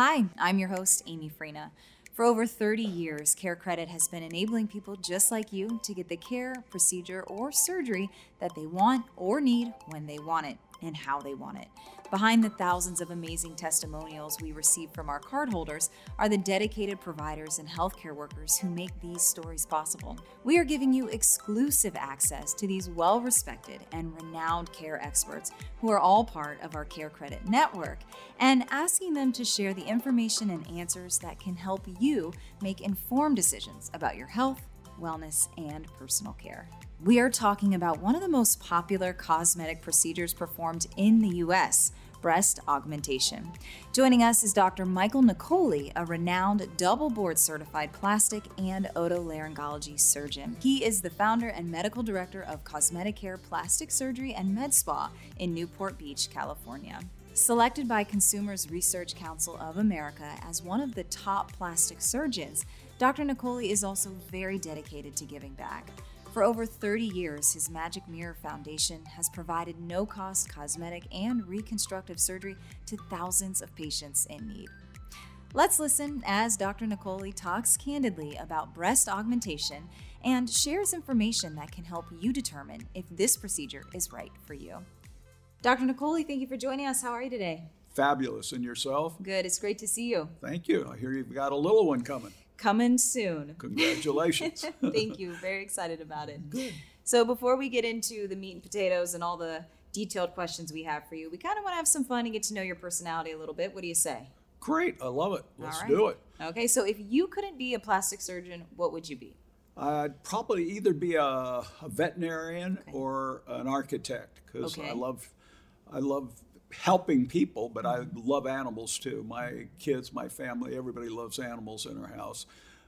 Hi, I'm your host, Amy Frena. For over 30 years, CareCredit has been enabling people just like you to get the care, procedure, or surgery that they want or need when they want it and how they want it. Behind the thousands of amazing testimonials we receive from our cardholders are the dedicated providers and healthcare workers who make these stories possible. We are giving you exclusive access to these well respected and renowned care experts who are all part of our CareCredit network and asking them to share the information and answers that can help you make informed decisions about your health, wellness, and personal care. We are talking about one of the most popular cosmetic procedures performed in the US breast augmentation. Joining us is Dr. Michael Niccole, a renowned double board certified plastic and otolaryngology surgeon. He is the founder and medical director of CosmetiCare Plastic Surgery and Med Spa in Newport Beach, California. Selected by Consumers Research Council of America as one of the top plastic surgeons, Dr. Niccole is also very dedicated to giving back. For over 30 years, his Magic Mirror Foundation has provided no cost cosmetic and reconstructive surgery to thousands of patients in need. Let's listen as Dr. Niccole talks candidly about breast augmentation and shares information that can help you determine if this procedure is right for you. Dr. Niccole, thank you for joining us. How are you today? Fabulous. And yourself? Good. It's great to see you. Thank you. I hear you've got a little one coming. Coming soon. Congratulations. Thank you. Very excited about it. Good. So, before we get into the meat and potatoes and all the detailed questions we have for you, we kind of want to have some fun and get to know your personality a little bit. What do you say? Great. I love it. Let's right. do it. Okay, so if you couldn't be a plastic surgeon, what would you be? I'd probably either be a, a veterinarian Okay. or an architect because Okay. I love, I love helping people, but I love animals too. My kids, my family, everybody loves animals in our house.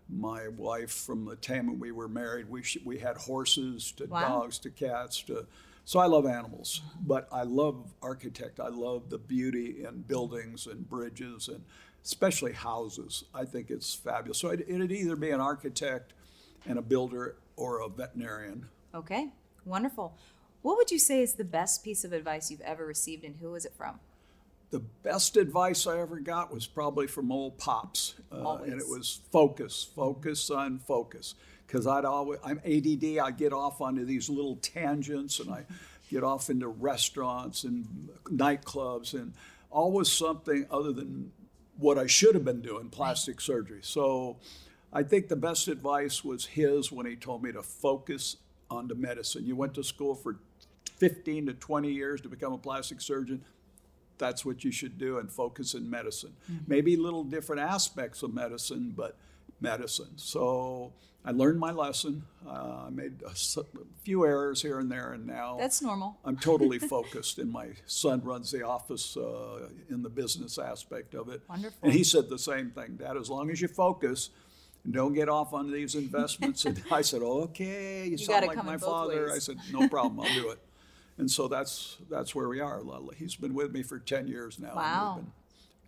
My wife, from the time when we were married, we sh- we had horses to Wow. dogs to cats to. So I love animals, but I love architect. I love the beauty in buildings and bridges and especially houses. I think it's fabulous. So it'd, it'd either be an architect and a builder or a veterinarian. Okay, wonderful. What would you say is the best piece of advice you've ever received and who was it from? The best advice I ever got was probably from old pops, uh, and it was focus, focus, son, focus. Because I'd always, I'm ADD. I get off onto these little tangents, and I get off into restaurants and nightclubs, and always something other than what I should have been doing, plastic surgery. So, I think the best advice was his when he told me to focus on the medicine. You went to school for 15 to 20 years to become a plastic surgeon that's what you should do and focus in medicine. Maybe little different aspects of medicine, but medicine. So I learned my lesson. Uh, I made a, few errors here and there, and now That's normal. I'm totally focused. And my son runs the office uh, in the business aspect of it. Wonderful. And he said the same thing Dad, as long as you focus, and don't get off on these investments. and I said, okay, you, sound gotta like my father. ways. I said, no problem, I'll do it. And so that's that's where we are. Lala. He's been with me for 10 years now. and Wow. been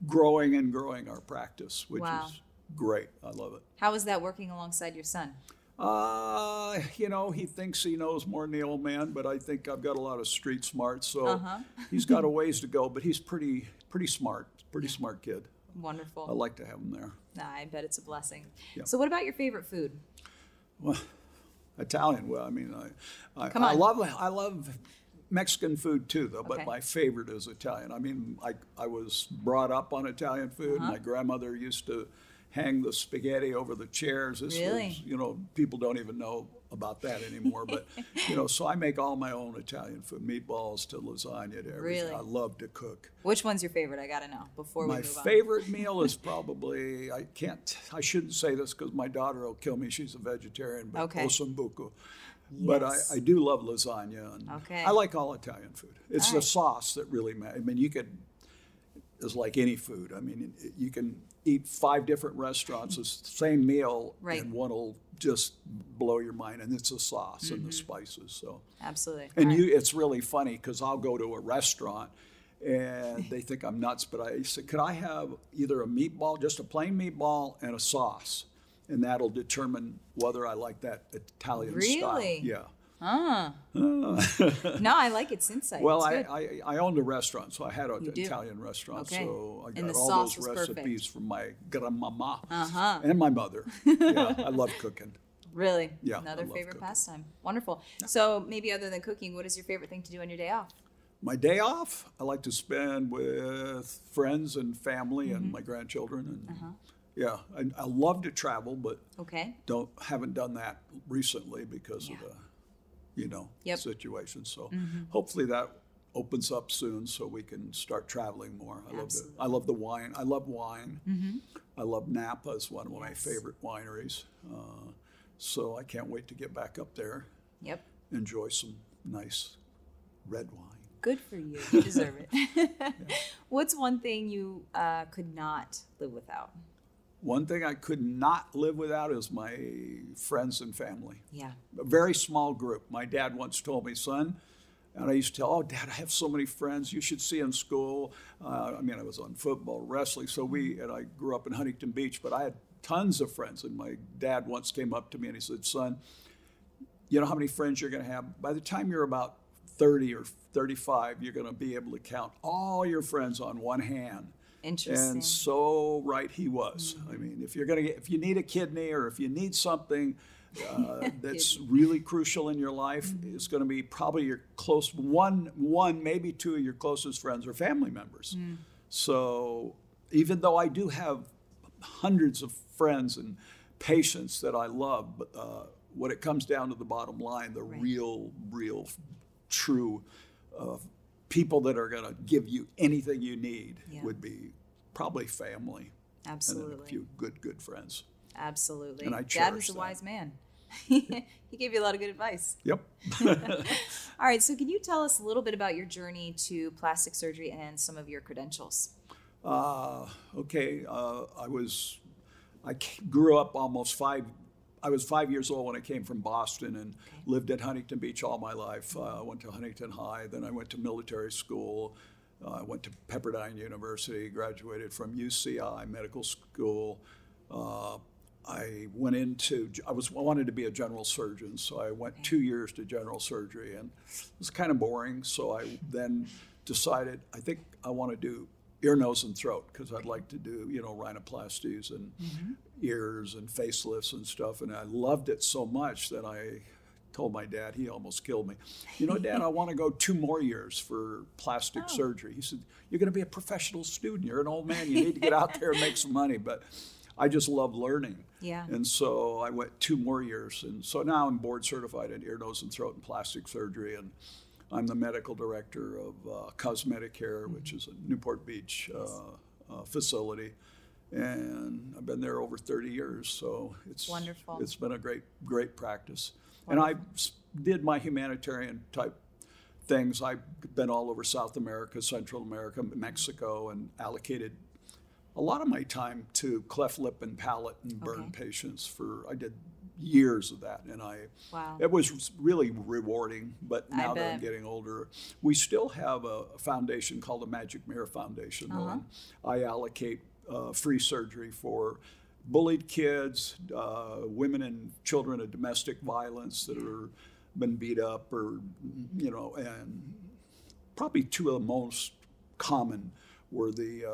growing and growing our practice, which Wow. is great. I love it. How is that working alongside your son? Uh, you know, he thinks he knows more than the old man, but I think I've got a lot of street smarts, so Uh-huh. he's got a ways to go. But he's pretty pretty smart, pretty smart kid. Wonderful. I like to have him there. I bet it's a blessing. Yeah. So, what about your favorite food? Well, Italian. Well, I mean, I I, Come I on. love I love Mexican food too, though. But Okay. my favorite is Italian. I mean, I I was brought up on Italian food. Uh-huh. My grandmother used to hang the spaghetti over the chairs. This Really? was, you know, people don't even know about that anymore. But you know, so I make all my own Italian food, meatballs to lasagna to everything. Really? I love to cook. Which one's your favorite? I gotta know before we My move on. favorite meal is probably I can't I shouldn't say this because my daughter will kill me. She's a vegetarian, but Okay. Osombuco. But I, I do love lasagna. And Okay. I like all Italian food. It's All the right. sauce that really matters. I mean, you could it's like any food. I mean, you can eat five different restaurants, the same meal, Right. and one will just blow your mind. And it's the sauce and Mm-hmm. the spices. So. Absolutely. And All right. you, it's really funny because I'll go to a restaurant and they think I'm nuts, but I said, could I have either a meatball, just a plain meatball and a sauce? And that'll determine whether I like that Italian style. Really? Yeah. Ah. no, I like its insight. Well, I. I, I owned a restaurant, so I had an Italian restaurant. Okay. So I got all those was perfect. recipes from my grandmama Uh-huh. and my mother. yeah, I love cooking. really Yeah, another favorite cooking. pastime. Wonderful. So maybe other than cooking, what is your favorite thing to do on your day off? My day off, I like to spend with friends and family Mm-hmm. and my grandchildren. And Uh-huh. Yeah, I, I love to travel, but Okay. don't haven't done that recently because Yeah. of the, you know, Yep. Mm-hmm. situation. So hopefully that opens up soon so we can start traveling more. I love the I love the wine. I love wine. I love Napa is one of my favorite wineries. Uh, so I can't wait to get back up there, Yep. enjoy some nice red wine. Good for you. You deserve it. What's one thing you uh, could not live without? One thing I could not live without is my friends and family. Yeah. a very small group. My dad once told me, son, and I used to tell, oh, dad, I have so many friends. You should see in school. Uh, I mean, I was on football, wrestling. So we, and I grew up in Huntington Beach, but I had tons of friends. And my dad once came up to me and he said, son, you know how many friends you're going to have? By the time you're about 30 or 35, you're going to be able to count all your friends on one hand. Interesting. And so right he was. I mean, if you're gonna get, if you need a kidney or if you need something uh, that's really crucial in your life, it's going to be probably your close one, one maybe two of your closest friends or family members. So even though I do have hundreds of friends and patients that I love, but uh, when it comes down to the bottom line, the Right. real, real, true uh, people that are going to give you anything you need Yeah. would be probably family Absolutely. and a few good, good friends. Absolutely. And I Dad was a that. wise man. he gave you a lot of good advice. Yep. All right, so can you tell us a little bit about your journey to plastic surgery and some of your credentials? Uh, okay, uh, I was, I grew up almost five. I was five years old when I came from Boston and lived at Huntington Beach all my life. Uh, I went to Huntington High, then I went to military school. Uh, I went to Pepperdine University, graduated from UCI Medical School. Uh, I went into, I was I wanted to be a general surgeon, so I went two years to general surgery, and it was kind of boring. So I then decided I think I want to do ear, nose, and throat because I'd like to do you know rhinoplasties and mm-hmm. ears and facelifts and stuff, and I loved it so much that I told my dad he almost killed me. You know, Dad, I want to go two more years for plastic Oh. surgery. He said, "You're going to be a professional student. You're an old man. You need to get out there and make some money." But I just love learning. Yeah. And so I went two more years. And so now I'm board certified in ear, nose, and throat and plastic surgery. And I'm the medical director of uh, CosmetiCare, which is a Newport Beach uh, uh, facility. And I've been there over 30 years. So it's Wonderful. It's been a great, great practice. And I did my humanitarian type things. I've been all over South America, Central America, Mexico, and allocated a lot of my time to cleft lip and palate and burn Okay. patients for I did years of that and I Wow. it was really rewarding but now that I'm getting older we still have a, foundation called the Magic Mirror Foundation Uh-huh. and I allocate uh, free surgery for bullied kids uh, women and children of domestic violence that are been beat up or you know and probably two of the most common were the uh,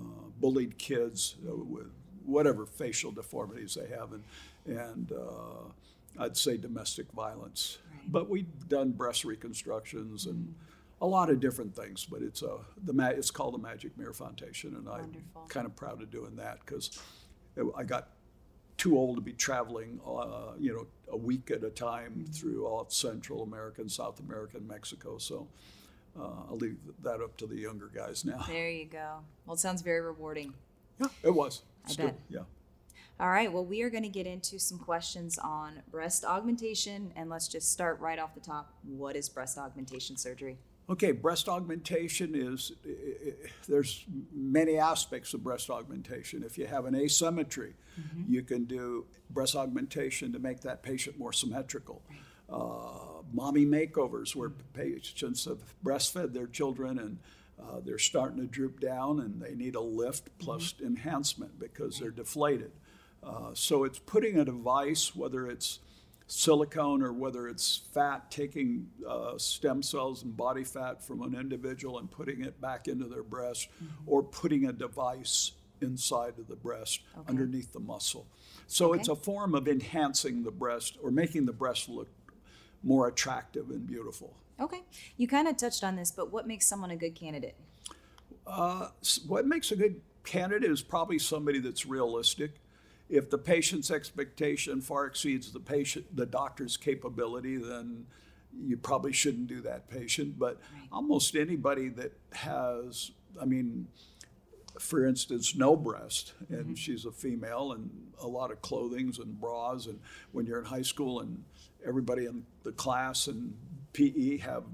uh, bullied kids uh, with whatever facial deformities they have, and and uh, I'd say domestic violence. But we've done breast reconstructions and a lot of different things. But it's a the ma- it's called the Magic Mirror Foundation, and I'm kind of proud of doing that because I got too old to be traveling, uh, you know, a week at a time through all Central America and South America and Mexico. So uh, I'll leave that up to the younger guys now. There you go. Well, it sounds very rewarding. Yeah, it was. I good. bet. Yeah. All right, well, we are going to get into some questions on breast augmentation, and let's just start right off the top. What is breast augmentation surgery? Okay, breast augmentation is, there's many aspects of breast augmentation. If you have an asymmetry, you can do breast augmentation to make that patient more symmetrical. Uh, mommy makeovers, where patients have breastfed their children and uh, they're starting to droop down and they need a lift plus enhancement because they're deflated. Uh, so it's putting a device, whether it's silicone or whether it's fat, taking uh, stem cells and body fat from an individual and putting it back into their breast, or putting a device inside of the breast Okay. underneath the muscle. So it's a form of enhancing the breast or making the breast look more attractive and beautiful. Okay. You kind of touched on this, but what makes someone a good candidate? S- What makes a good candidate is probably somebody that's realistic. If the patient's expectation far exceeds the patient, the doctor's capability, then you probably shouldn't do that patient. But Right. almost anybody that has, I mean, for instance, no breast, and mm-hmm. she's a female, and a lot of clothings and bras, and when you're in high school, and everybody in the class and PE have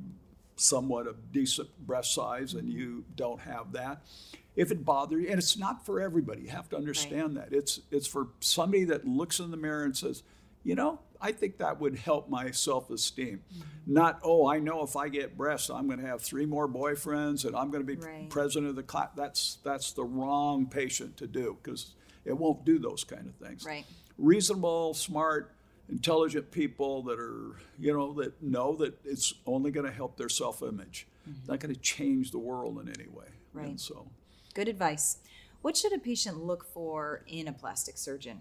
somewhat of decent breast size, and you don't have that. If it bothers you, and it's not for everybody, you have to understand that. It's it's for somebody that looks in the mirror and says, you know, I think that would help my self-esteem. Mm-hmm. Not, oh, I know if I get breasts, I'm going to have three more boyfriends, and I'm going to be Right. president of the class. That's that's the wrong patient to do because it won't do those kind of things. Right. Reasonable, smart, intelligent people that are you know that know that it's only going to help their self-image. Mm-hmm. Not going to change the world in any way. Right. And so. Good advice. What should a patient look for in a plastic surgeon?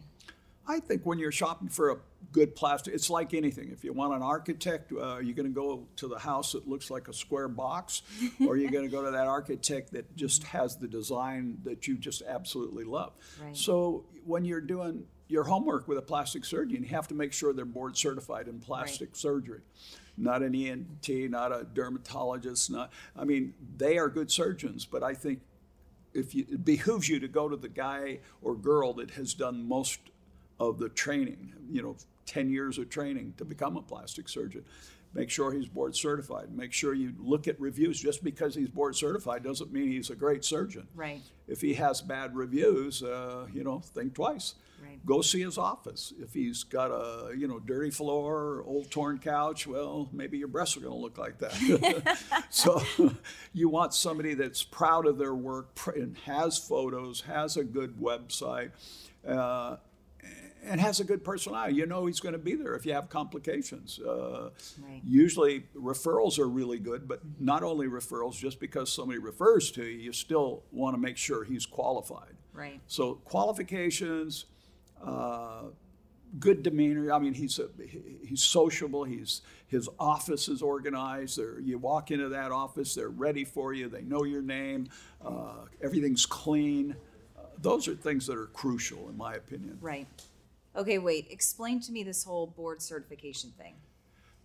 I think when you're shopping for a good plastic, it's like anything. If you want an architect, uh, you're going to go to the house that looks like a square box, or are you're going to go to that architect that just has the design that you just absolutely love. Right. So when you're doing your homework with a plastic surgeon, you have to make sure they're board certified in plastic surgery. Not an ENT, not a dermatologist, not, I mean, they are good surgeons, but I think if you, it behooves you to go to the guy or girl that has done most of the training, you know, 10 years of training to become a plastic surgeon. Make sure he's board certified. Make sure you look at reviews. Just because he's board certified doesn't mean he's a great surgeon. Right. If he has bad reviews, uh, you know, think twice. Right. Go see his office. If he's got a, you know, dirty floor, old torn couch, well, maybe your breasts are going to look like that. so you want somebody that's proud of their work and has photos, has a good website, uh, and has a good personality. You know he's going to be there if you have complications. Uh, Right. Usually referrals are really good, but not only referrals, just because somebody refers to you, you still want to make sure he's qualified. Right. So qualifications, uh, good demeanor. I mean, he's a, he's sociable. He's his office is organized. They're, you walk into that office, they're ready for you. They know your name. Uh, everything's clean. Uh, those are things that are crucial, in my opinion. Right. Okay, wait. Explain to me this whole board certification thing.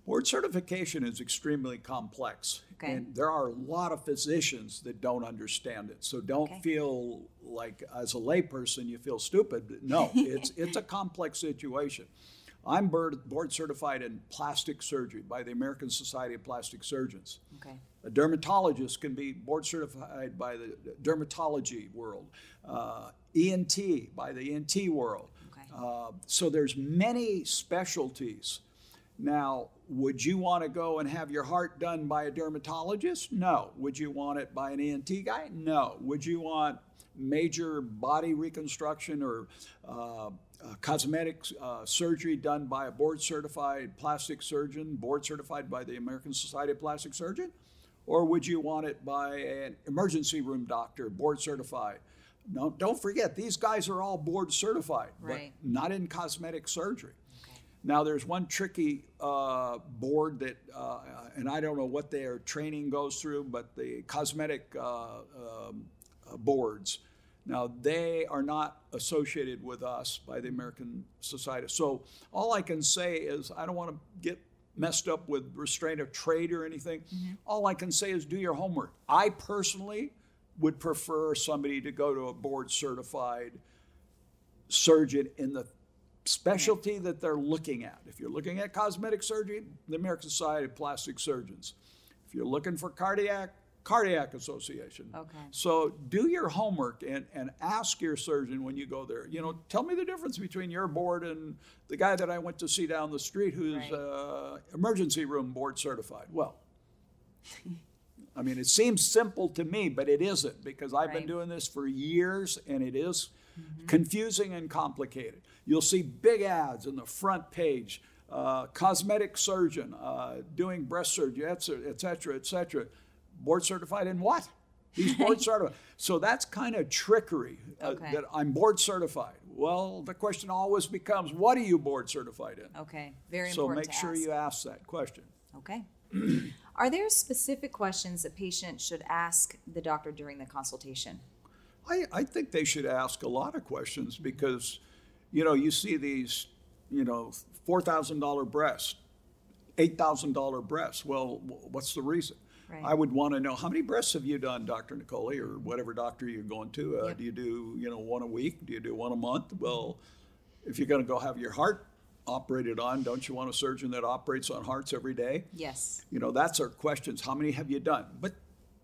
Board certification is extremely complex. Okay. And there are a lot of physicians that don't understand it. So don't Okay. feel like as a layperson you feel stupid. No, it's it's a complex situation. I'm board, board certified in plastic surgery by the American Society of Plastic Surgeons. Okay. A dermatologist can be board certified by the dermatology world, uh, ENT by the ENT world. Okay. Uh, so there's many specialties. Now, would you want to go and have your heart done by a dermatologist? No. Would you want it by an ENT guy? No. Would you want major body reconstruction or uh, uh, cosmetic uh, surgery done by a board certified plastic surgeon, board certified by the American Society of Plastic Surgeons? Or would you want it by an emergency room doctor, board certified? No, don't forget, these guys are all board certified, Right. but not in cosmetic surgery. Now, there's one tricky uh, board that, uh, and I don't know what their training goes through, but the cosmetic uh, um, uh, boards. Now, they are not associated with us by the American Society. So, all I can say is I don't want to get messed up with restraint of trade or anything. All I can say is do your homework. I personally would prefer somebody to go to a board certified surgeon in the specialty that they're looking at. If you're looking at cosmetic surgery, the American Society of Plastic Surgeons. If you're looking for cardiac, Cardiac Association. Okay. So do your homework and, and ask your surgeon when you go there. You know, tell me the difference between your board and the guy that I went to see down the street who's Right. uh, emergency room board certified. Well, I mean, it seems simple to me, but it isn't because I've been doing this for years and it is confusing and complicated. You'll see big ads in the front page. uh, cosmetic surgeon, uh, doing breast surgery, et cetera, et cetera, et cetera. Board certified in what? He's board certified. So that's kind of trickery uh, Okay. that I'm board certified. Well, the question always becomes, what are you board certified in? Okay, very So important So make sure ask. you ask that question. Okay. Are there specific questions a patient should ask the doctor during the consultation? I, I think they should ask a lot of questions because, you know, you see these, you know, $4,000 breasts, $8,000 breasts. Well, what's the reason? Right. I would want to know how many breasts have you done, Dr. Niccole, or whatever doctor you're going to? Uh, Yep. Do you do, you know, one a week? Do you do one a month? Well, if you're going to go have your heart operated on, don't you want a surgeon that operates on hearts every day? Yes. You know, that's our questions. How many have you done? But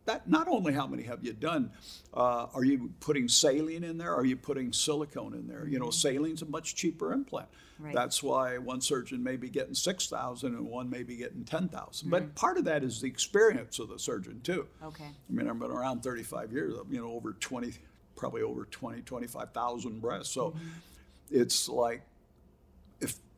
that not only how many have you done, uh, are you putting saline in there? Are you putting silicone in there? You know, mm-hmm. saline's a much cheaper implant. Right. That's why one surgeon may be getting six thousand and one may be getting ten But mm. part of that is the experience of the surgeon too. Okay. I mean, I've been around 35 years, you know, over 20, probably over 20, 25,000 breasts. So mm-hmm. it's like,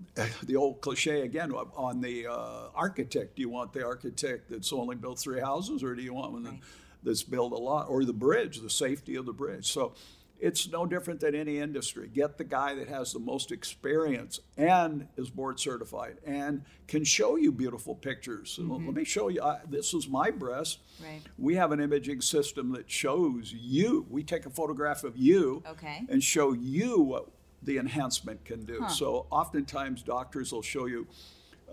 the old cliche again on the uh, architect, do you want the architect that's only built three houses or do you want one Right. that's built a lot or the bridge, the safety of the bridge? So it's no different than any industry. Get the guy that has the most experience and is board certified and can show you beautiful pictures. So Let me show you. I, this is my breast. Right. We have an imaging system that shows you. We take a photograph of you Okay. and show you what the enhancement can do. So oftentimes doctors will show you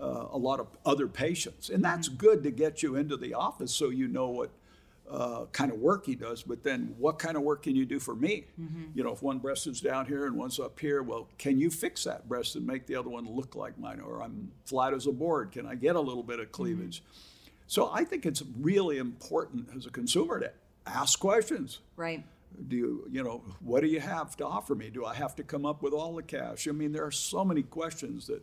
uh, a lot of other patients, and that's good to get you into the office so you know what. Uh, kind of work he does, but then what kind of work can you do for me? You know, if one breast is down here and one's up here, well, can you fix that breast and make the other one look like mine? Or I'm flat as a board, can I get a little bit of cleavage? So I think it's really important as a consumer to ask questions. Right. Do you, you know, what do you have to offer me? Do I have to come up with all the cash? I mean, there are so many questions that,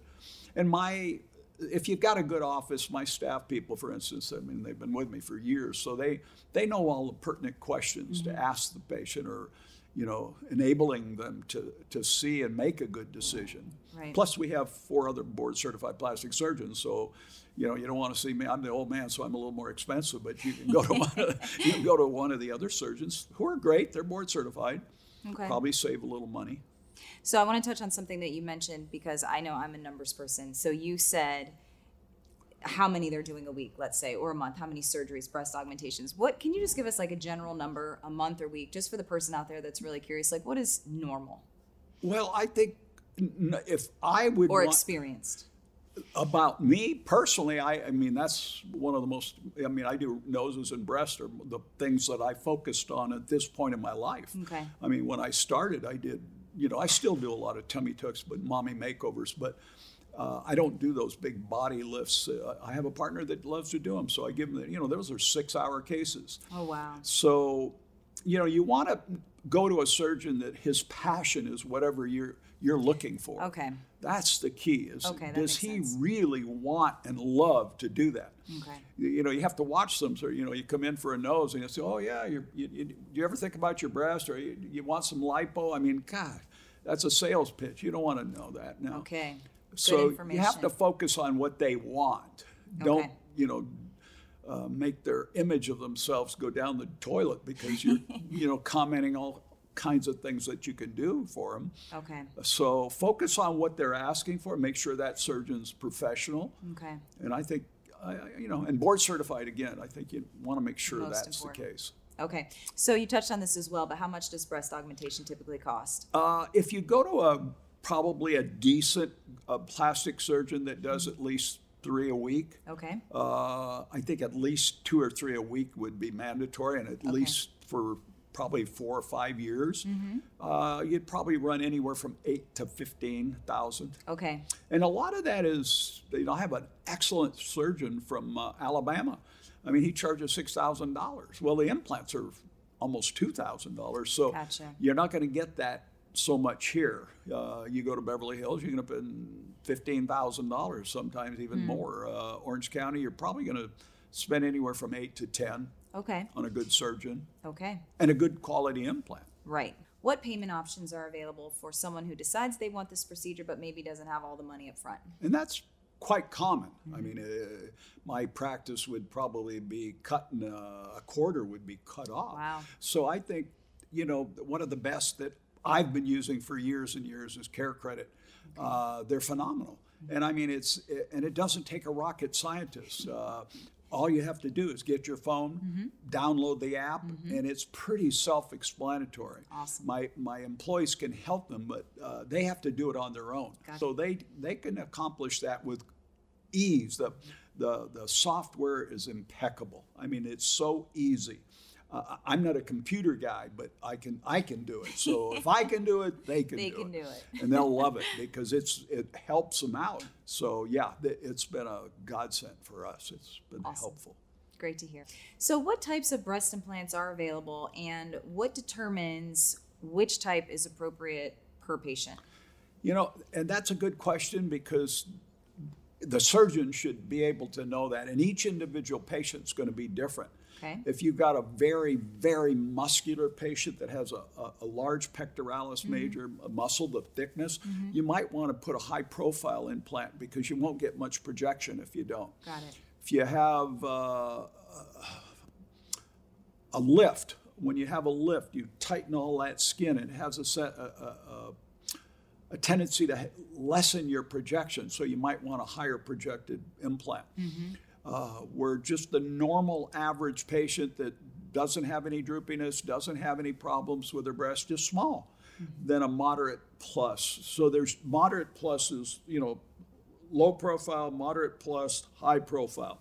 and my, if you've got a good office, my staff people, for instance, I mean, they've been with me for years, so they they know all the pertinent questions to mm-hmm. ask the patient, or, you know, enabling them to to see and make a good decision. Right. Plus, we have four other board certified plastic surgeons, so. You know, you don't want to see me. I'm the old man, so I'm a little more expensive. But you can go to one of the, you can go to one of the other surgeons who are great. They're board certified. Okay. Probably save a little money. So I want to touch on something that you mentioned because I know I'm a numbers person. So you said how many they're doing a week, let's say, or a month, how many surgeries, breast augmentations. What can you just give us like a general number, a month or week, just for the person out there that's really curious, like what is normal Well, I think if I would or want, experienced? about me personally, I, I mean that's one of the most. I mean, I do noses and breasts are the things that I focused on at this point in my life. Okay. I mean, when I started, I did. You know, I still do a lot of tummy tucks, but mommy makeovers, but. Uh, I don't do those big body lifts. Uh, I have a partner that loves to do them, so I give them. The, you know, those are six-hour cases. Oh wow. So, you know, you want to go to a surgeon that his passion is whatever you're you're looking for. Okay. That's the key. Is Okay, does he sense. really want and love to do that? Okay. You, you know, you have to watch them. So, you know, you come in for a nose and you say, "Oh yeah, you're, you, you, do you ever think about your breast or you, you want some lipo?" I mean, God, that's a sales pitch. You don't want to know that now. Okay. So you have to focus on what they want. Don't Okay. you know? Uh, make their image of themselves go down the toilet because you're you know commenting all kinds of things that you can do for them. Okay. So focus on what they're asking for. Make sure that surgeon's professional, Okay. and I think I- you know and board certified again. I think you want to make sure Most that's important. the case. Okay. So you touched on this as well, but how much does breast augmentation typically cost? Uh, if you go to a probably a decent uh, plastic surgeon that does at least three a week, Okay. uh, I think at least two or three a week would be mandatory, and at least for probably four or five years, uh, you'd probably run anywhere from eight to fifteen thousand. Okay. And a lot of that is, you know, I have an excellent surgeon from uh, Alabama. I mean, he charges six thousand dollars. Well, the implants are almost two thousand dollars, so Gotcha. you're not going to get that so much here. Uh, you go to Beverly Hills, you're going to spend fifteen thousand dollars, sometimes even Hmm. more. Uh, Orange County, you're probably going to spend anywhere from eight to ten Okay. on a good surgeon Okay. and a good quality implant. Right. What payment options are available for someone who decides they want this procedure but maybe doesn't have all the money up front? And that's quite common. I mean, uh, my practice would probably be cutting a, a quarter would be cut off. Wow. So I think, you know, one of the best that I've been using for years and years is CareCredit. Uh, they're phenomenal, and I mean it's and it doesn't take a rocket scientist. Uh, all you have to do is get your phone, download the app, and it's pretty self-explanatory. Awesome. My my employees can help them, but uh, they have to do it on their own. Gotcha. So they they can accomplish that with ease. The the the software is impeccable. I mean, it's so easy. Uh, I'm not a computer guy, but I can I can do it. So if I can do it, they can They do can it, do it. and they'll love it because it's it helps them out. So yeah, it's been a godsend for us. It's been Awesome. helpful. Great to hear. So, what types of breast implants are available, and what determines which type is appropriate per patient? You know, and that's a good question because the surgeon should be able to know that, and each individual patient's going to be different. Okay. If you've got a very, very muscular patient that has a, a, a large pectoralis Mm-hmm. major, muscle, the thickness, you might want to put a high profile implant because you won't get much projection if you don't. Got it. If you have uh, a lift, when you have a lift, you tighten all that skin. It has a, set, a, a, a, a tendency to lessen your projection, so you might want a higher projected implant. Uh, where just the normal average patient that doesn't have any droopiness, doesn't have any problems with their breast, just small, then a moderate plus. So there's moderate pluses, you know, low profile, moderate plus, high profile.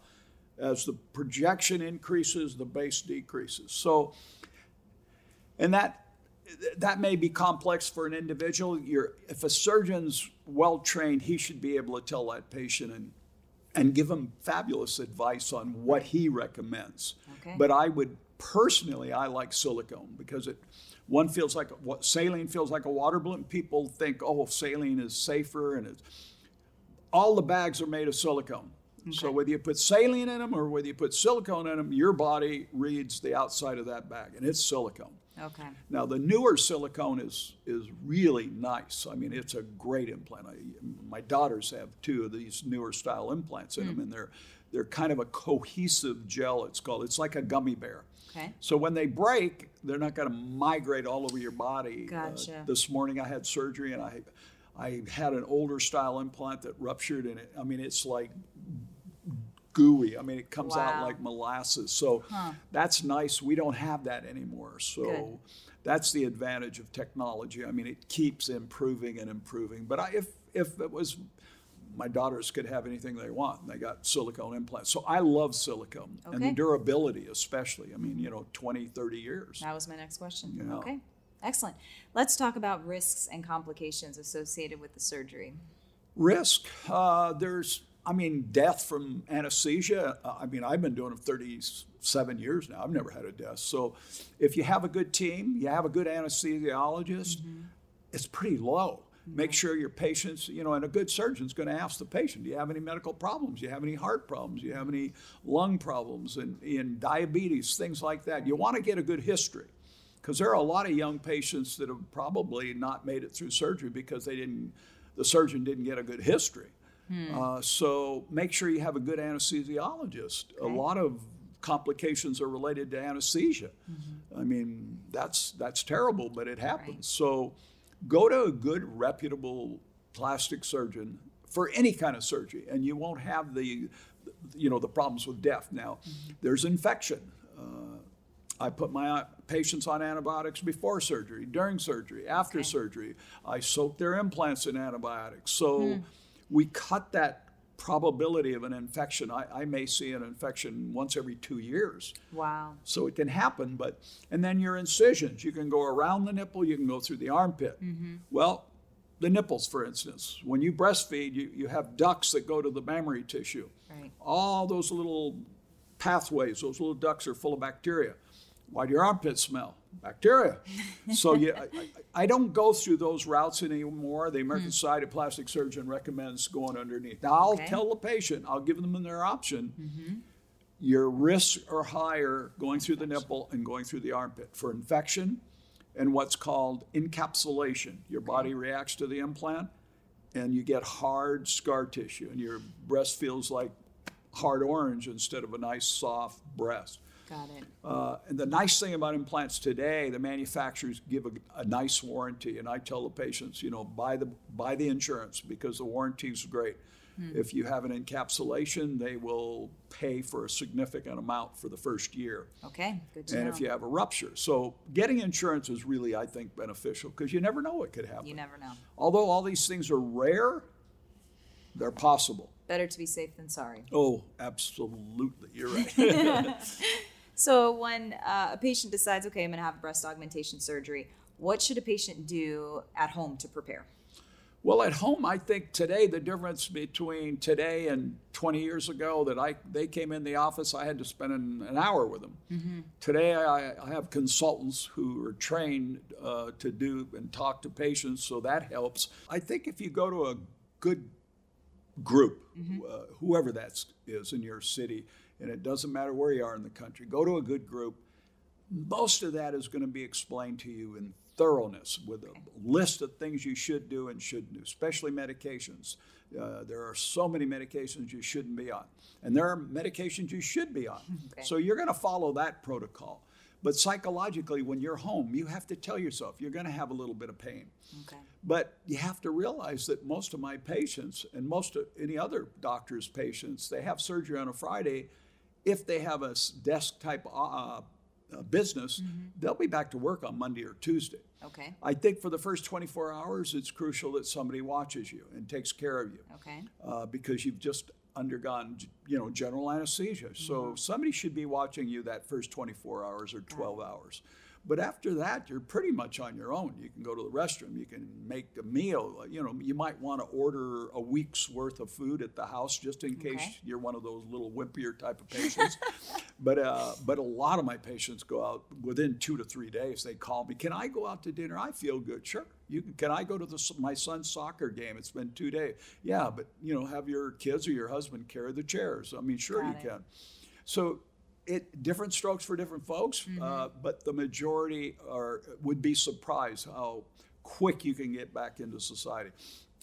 As the projection increases, the base decreases. So, and that that may be complex for an individual. You're, if a surgeon's well trained, he should be able to tell that patient and and give him fabulous advice on what he recommends. Okay. But I would personally, I like silicone because it one feels like what saline feels like a water balloon. People think, oh, saline is safer, and it's all the bags are made of silicone. So whether you put saline in them or whether you put silicone in them, your body reads the outside of that bag, and it's silicone. Okay. Now the newer silicone is is really nice. I mean, it's a great implant. I, my daughters have two of these newer style implants in them, and they're they're kind of a cohesive gel. It's called. It's like a gummy bear. Okay. So when they break, they're not going to migrate all over your body. Uh, Gotcha. this morning I had surgery and I I had an older style implant that ruptured and it I mean it's like gooey. I mean it comes out like molasses. So that's nice. We don't have that anymore. So Good. that's the advantage of technology. I mean it keeps improving and improving. But I, if if it was my daughters could have anything they want. and They got silicone implants. So I love silicone and the durability especially. I mean, you know, 20, 30 years. That was my next question. Yeah. Okay. Excellent. Let's talk about risks and complications associated with the surgery. Risk. Uh, there's, I mean, death from anesthesia. uh, I mean, I've been doing it 37 years now. I've never had a death. So if you have a good team, you have a good anesthesiologist, it's pretty low. Make sure your patients, you know, and a good surgeon's going to ask the patient, do you have any medical problems? Do you have any heart problems? Do you have any lung problems and, and diabetes, things like that? You want to get a good history because there are a lot of young patients that have probably not made it through surgery because they didn't, the surgeon didn't get a good history. Hmm. Uh, so make sure you have a good anesthesiologist. A lot of complications are related to anesthesia. Mm-hmm. I mean, that's that's terrible, but it happens. So go to a good, reputable plastic surgeon for any kind of surgery, and you won't have the, you know, the problems with death. Now, mm-hmm. there's infection. Uh, I put my uh, patients on antibiotics before surgery, during surgery, after Okay. surgery. I soak their implants in antibiotics. So hmm. We cut that probability of an infection. I, I may see an infection once every two years. Wow. So it can happen, but, and then your incisions, you can go around the nipple, you can go through the armpit. Mm-hmm. Well, the nipples, for instance, when you breastfeed, you, you have ducts that go to the mammary tissue. Right. All those little pathways, those little ducts are full of bacteria. Why do your armpits smell? Bacteria. so you, I, I, don't go through those routes anymore. The American mm-hmm. Society of Plastic Surgeon recommends going underneath. Now I'll Okay. tell the patient, I'll give them their option. Mm-hmm. Your risks are higher going through the nipple and going through the armpit for infection and what's called encapsulation. Your body reacts to the implant and you get hard scar tissue, and your breast feels like hard orange instead of a nice soft breast. Got it. Uh, and the nice thing about implants today, the manufacturers give a, a, nice warranty, and I tell the patients, you know, buy the buy the insurance because the warranty is great. Hmm. If you have an encapsulation, they will pay for a significant amount for the first year. Okay, good to and know. if you have a rupture, so getting insurance is really, I think, beneficial because you never know what could happen. You never know. Although all these things are rare, they're possible. Better to be safe than sorry. Oh, absolutely, you're right. So when uh, a patient decides, okay, I'm going to have breast augmentation surgery, what should a patient do at home to prepare? Well, at home, I think today the difference between today and 20 years ago that I they came in the office, I had to spend an, an hour with them. Mm-hmm. Today, I, I, have consultants who are trained uh, to do and talk to patients, so that helps. I think if you go to a good group, mm-hmm. uh, whoever that is in your city, and it doesn't matter where you are in the country. Go to a good group. Most of that is going to be explained to you in thoroughness with a list of things you should do and shouldn't do, especially medications. Uh, there are so many medications you shouldn't be on, and there are medications you should be on. Okay. So you're going to follow that protocol. But psychologically, when you're home, you have to tell yourself you're going to have a little bit of pain. Okay. But you have to realize that most of my patients and most of any other doctor's patients, they have surgery on a Friday if they have a desk type uh, uh, business, mm-hmm. they'll be back to work on Monday or Tuesday. Okay. I think for the first 24 hours, it's crucial that somebody watches you and takes care of you. Okay. Uh, because you've just undergone, you know, general anesthesia. Mm-hmm. So somebody should be watching you that first 24 hours or 12 right. hours. But after that, you're pretty much on your own. You can go to the restroom, you can make a meal. You know, you might want to order a week's worth of food at the house just in case okay. you're one of those little wimpier type of patients. but uh, but a lot of my patients go out within two to three days. They call me, "Can I go out to dinner? I feel good." Sure. You can, can I go to the, my son's soccer game? It's been two days. Yeah, but you know, have your kids or your husband carry the chairs. I mean, sure Got you it. can. So it different strokes for different folks, mm-hmm. uh, but the majority are would be surprised how quick you can get back into society.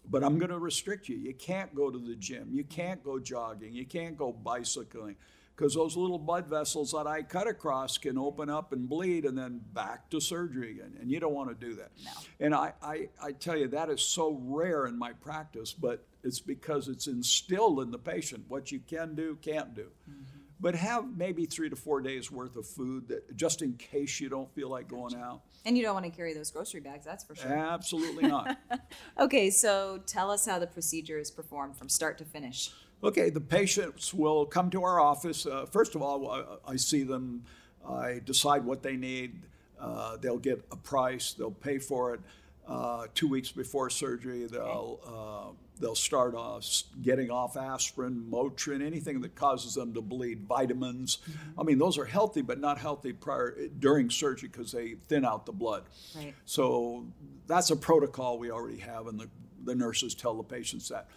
But I'm going to restrict you. You can't go to the gym. You can't go jogging. You can't go bicycling because those little blood vessels that I cut across can open up and bleed and then back to surgery again. And you don't want to do that. No. And I, I, I tell you, that is so rare in my practice, but it's because it's instilled in the patient what you can do, can't do. Mm-hmm but have maybe three to four days worth of food that just in case you don't feel like going out. And you don't want to carry those grocery bags, that's for sure. Absolutely not. okay, so tell us how the procedure is performed from start to finish. Okay, the patients will come to our office. Uh, first of all, I, I, see them, I decide what they need. Uh, they'll get a price, they'll pay for it. Uh, two weeks before surgery, they'll uh, they'll start off getting off aspirin, Motrin, anything that causes them to bleed, vitamins. Mm-hmm. I mean, those are healthy, but not healthy prior during surgery because they thin out the blood. Right. So that's a protocol we already have, and the, the nurses tell the patients that.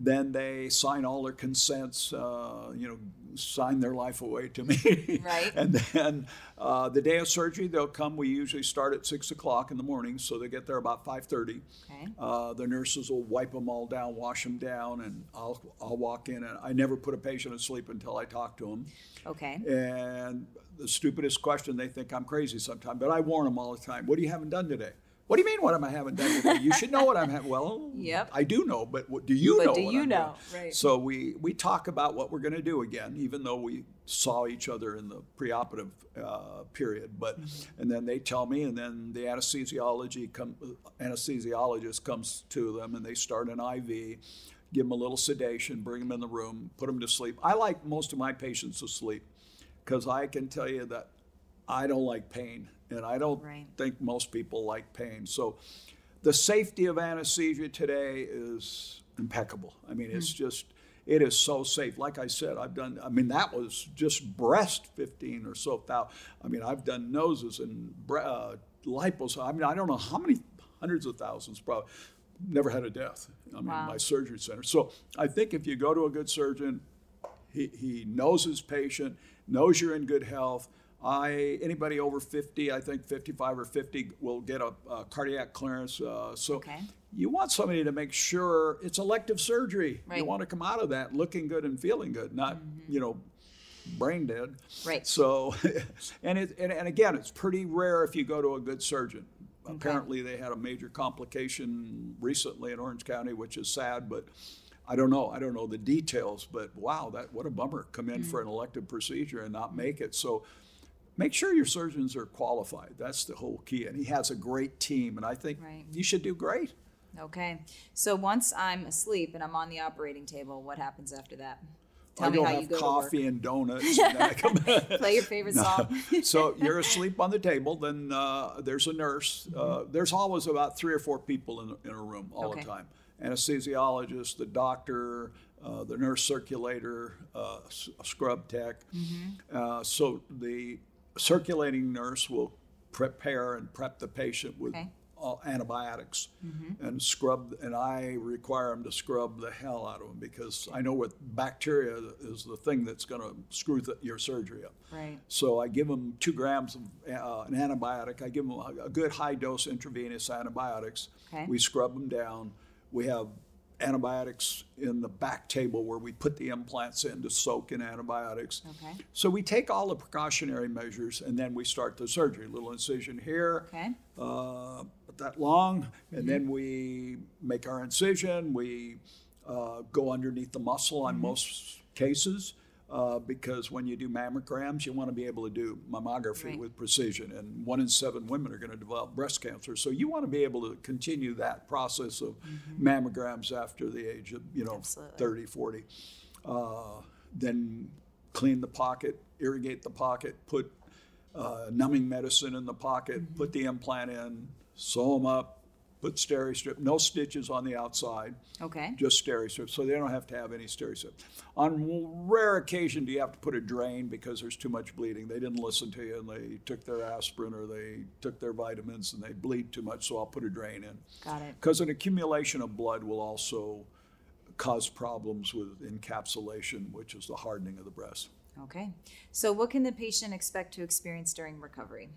Then they sign all their consents, uh, you know, sign their life away to me. Right. and then uh, the day of surgery, they'll come. We usually start at six o'clock in the morning, so they get there about five thirty. Okay. Uh, the nurses will wipe them all down, wash them down, and I'll I'll walk in and I never put a patient to sleep until I talk to them. Okay. And the stupidest question, they think I'm crazy sometimes, but I warn them all the time. What do you haven't done today? What do you mean? What am I having done today? You should know what I'm having. Well, yep. I do know, but what, do you but know? do you I'm know? Doing? Right. So we we talk about what we're going to do again, even though we saw each other in the preoperative uh, period. But mm-hmm. and then they tell me, and then the anesthesiology come anesthesiologist comes to them, and they start an IV. Give them a little sedation, bring them in the room, put them to sleep. I like most of my patients to sleep because I can tell you that I don't like pain and I don't right. think most people like pain. So the safety of anesthesia today is impeccable. I mean, it's mm. just it is so safe. Like I said, I've done. I mean, that was just breast, fifteen or so thousand. I mean, I've done noses and uh, lipos. I mean, I don't know how many hundreds of thousands, probably. Never had a death. I mean, wow. my surgery center. So I think if you go to a good surgeon, he, he knows his patient, knows you're in good health, I anybody over 50, I think 55 or 50 will get a, a cardiac clearance. Uh, so okay. you want somebody to make sure it's elective surgery. Right. You want to come out of that looking good and feeling good, not mm-hmm. you know brain dead. Right. So, and it and, and again, it's pretty rare if you go to a good surgeon. Apparently, they had a major complication recently in Orange County, which is sad, but. I don't know. I don't know the details, but wow, that what a bummer. Come in for mm-hmm. an elective procedure and not mm-hmm. make it. So make sure your surgeons are qualified. That's the whole key. And he has a great team, and I think Right. you should do great. Okay. So once I'm asleep and I'm on the operating table, what happens after that? Tell I me go how have you go coffee and donuts. and then I come Play your favorite song. so you're asleep on the table. Then uh, there's a nurse. Uh, there's always about three or four people in, in a room all Okay. the time. Anesthesiologist, the doctor, uh, the nurse circulator, uh, scrub tech. Uh, so the circulating nurse will prepare and prep the patient with Okay. uh, antibiotics and scrub. And I require them to scrub the hell out of them because I know what bacteria is the thing that's going to screw th- your surgery up. Right. So I give them two grams of uh, an antibiotic. I give them a, a good high dose intravenous antibiotics. Okay. We scrub them down. We have antibiotics in the back table where we put the implants in to soak in antibiotics. Okay. So we take all the precautionary measures and then we start the surgery. Little incision here, Okay. uh, but that long, and then we make our incision. We uh, go underneath the muscle on most cases uh, because when you do mammograms, you want to be able to do mammography Right. with precision. And one in seven women are going to develop breast cancer, so you want to be able to continue that process of mammograms after the age of you know Absolutely. 30, 40. Uh, then clean the pocket, irrigate the pocket, put uh, numbing medicine in the pocket, put the implant in, sew them up, put steri-strip, no stitches on the outside, Okay. just steri-strip, so they don't have to have any steri-strip. On rare occasion, do you have to put a drain because there's too much bleeding? They didn't listen to you and they took their aspirin or they took their vitamins and they bleed too much, so I'll put a drain in. Got it. Because an accumulation of blood will also cause problems with encapsulation, which is the hardening of the breast. Okay. So what can the patient expect to experience during recovery?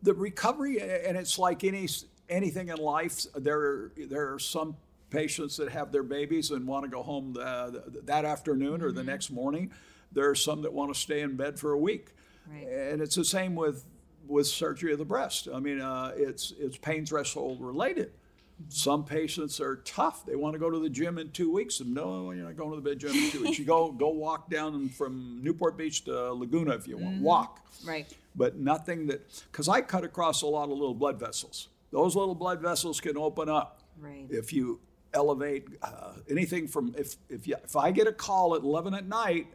the recovery and it's like any anything in life there there are some patients that have their babies and want to go home the, that afternoon or the mm-hmm. next morning. There are some that want to stay in bed for a week. Right. and it's the same with with surgery of the breast. I mean uh, it's it's pain threshold related. Mm-hmm. Some patients are tough. They want to go to the gym in two weeks and no you're not going to the gym in two weeks. You go go walk down from newport beach to laguna if you want. Mm-hmm. Walk. Right. but nothing that because I cut across a lot of little blood vessels. Those little blood vessels can open up Right. if you elevate uh, anything from if if you, if I get a call at 11 at night,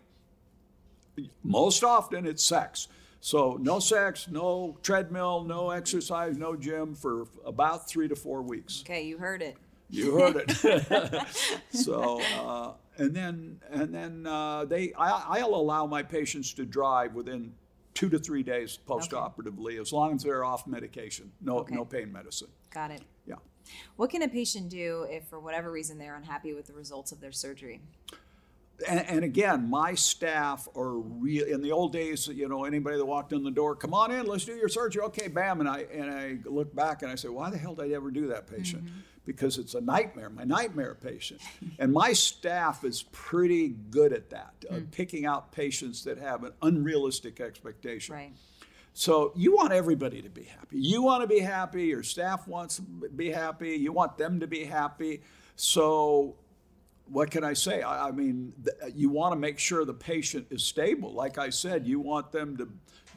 most often it's sex. So no sex, no treadmill, no exercise, no gym for about three to four weeks. Okay, you heard it. You heard it. so, uh, and then and then uh, they, I, I'll allow my patients to drive within two to three days post-operatively, as long as they're off medication, no Okay. no pain medicine. Got it. Yeah. What can a patient do if for whatever reason they're unhappy with the results of their surgery? And, and again, my staff are real. In the old days, you know, anybody that walked in the door, come on in, let's do your surgery. Okay, bam. And I and I look back and I say, why the hell did I ever do that patient? Mm-hmm. Because it's a nightmare, my nightmare patient. and my staff is pretty good at that, uh, picking out patients that have an unrealistic expectation. Right. So you want everybody to be happy. You want to be happy. Your staff wants to be happy. You want them to be happy. So what can I say? I, I mean, th- you want to make sure the patient is stable. Like I said, you want them to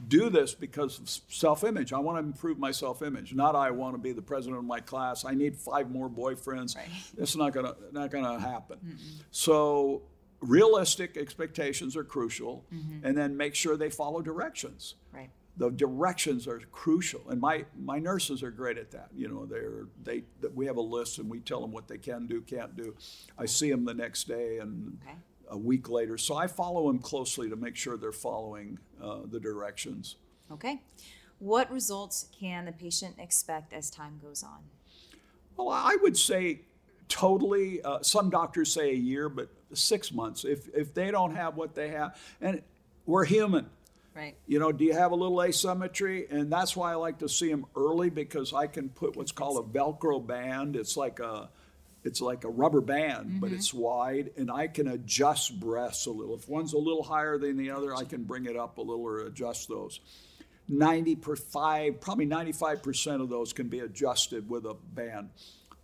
do this because of self-image. I want to improve my self-image. Not I want to be the president of my class. I need five more boyfriends. Right. It's not gonna not gonna happen. So realistic expectations are crucial, mm-hmm. and then make sure they follow directions Right. The directions are crucial. And my my nurses are great at that. You know they're they that we have a list and we tell them what they can do can't do. I see them the next day and Okay. a week later. So i follow them closely to make sure they're following uh, the directions. Okay. What results can the patient expect as time goes on? well i would say totally uh, some doctors say a year but six months. If if they don't have what they have and we're human Right. You know, do you have a little asymmetry? And that's why I like to see them early because I can put what's called a Velcro band. It's like a it's like a rubber band, but mm-hmm. it's wide, and I can adjust breasts a little. If one's a little higher than the other, I can bring it up a little or adjust those. 95, probably 95% of those can be adjusted with a band.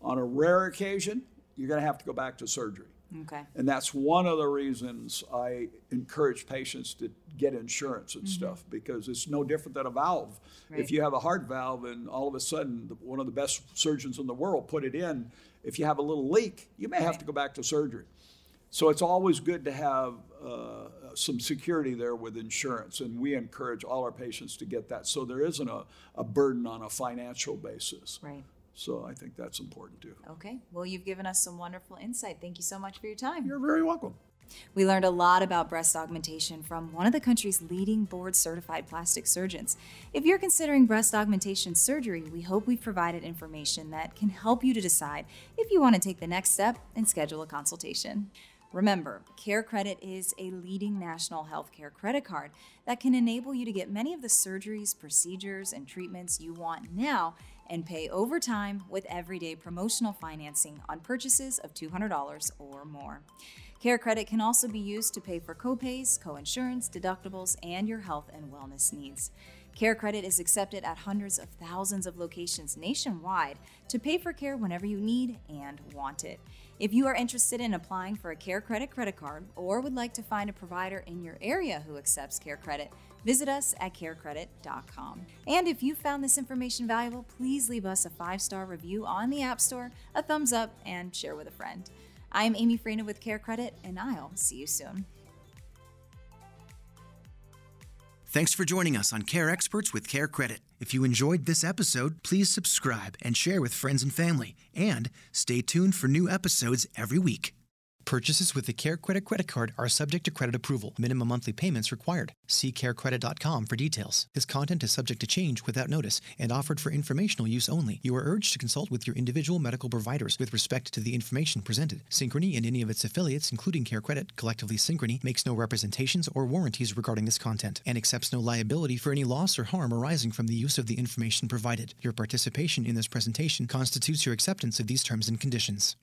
On a rare occasion, you're going to have to go back to surgery. Okay. And that's one of the reasons I encourage patients to get insurance and stuff because it's no different than a valve. Right. If you have a heart valve and all of a sudden the- one of the best surgeons in the world put it in, if you have a little leak, you may have to go back to surgery. So it's always good to have uh, some security there with insurance, and we encourage all our patients to get that so there isn't a, a burden on a financial basis. Right. So I think that's important too. Okay. Well, you've given us some wonderful insight. Thank you so much for your time. You're very welcome. We learned a lot about breast augmentation from one of the country's leading board certified plastic surgeons. If you're considering breast augmentation surgery, we hope we've provided information that can help you to decide if you want to take the next step and schedule a consultation. Remember, CareCredit is a leading national healthcare credit card that can enable you to get many of the surgeries, procedures, and treatments you want now and pay over time with everyday promotional financing on purchases of $200 or more. CareCredit can also be used to pay for copays, coinsurance, deductibles, and your health and wellness needs. CareCredit is accepted at hundreds of thousands of locations nationwide to pay for care whenever you need and want it. If you are interested in applying for a CareCredit credit card or would like to find a provider in your area who accepts CareCredit, visit us at carecredit.com. And if you found this information valuable, please leave us a five star review on the App Store, a thumbs up, and share with a friend. I am Amy Freena with CareCredit, and I'll see you soon. Thanks for joining us on Care Experts with CareCredit. If you enjoyed this episode, please subscribe and share with friends and family. And stay tuned for new episodes every week. Purchases with the CareCredit credit card are subject to credit approval. Minimum monthly payments required. See carecredit.com for details. This content is subject to change without notice and offered for informational use only. You are urged to consult with your individual medical providers with respect to the information presented. Synchrony and any of its affiliates, including CareCredit, collectively Synchrony, makes no representations or warranties regarding this content and accepts no liability for any loss or harm arising from the use of the information provided. Your participation in this presentation constitutes your acceptance of these terms and conditions.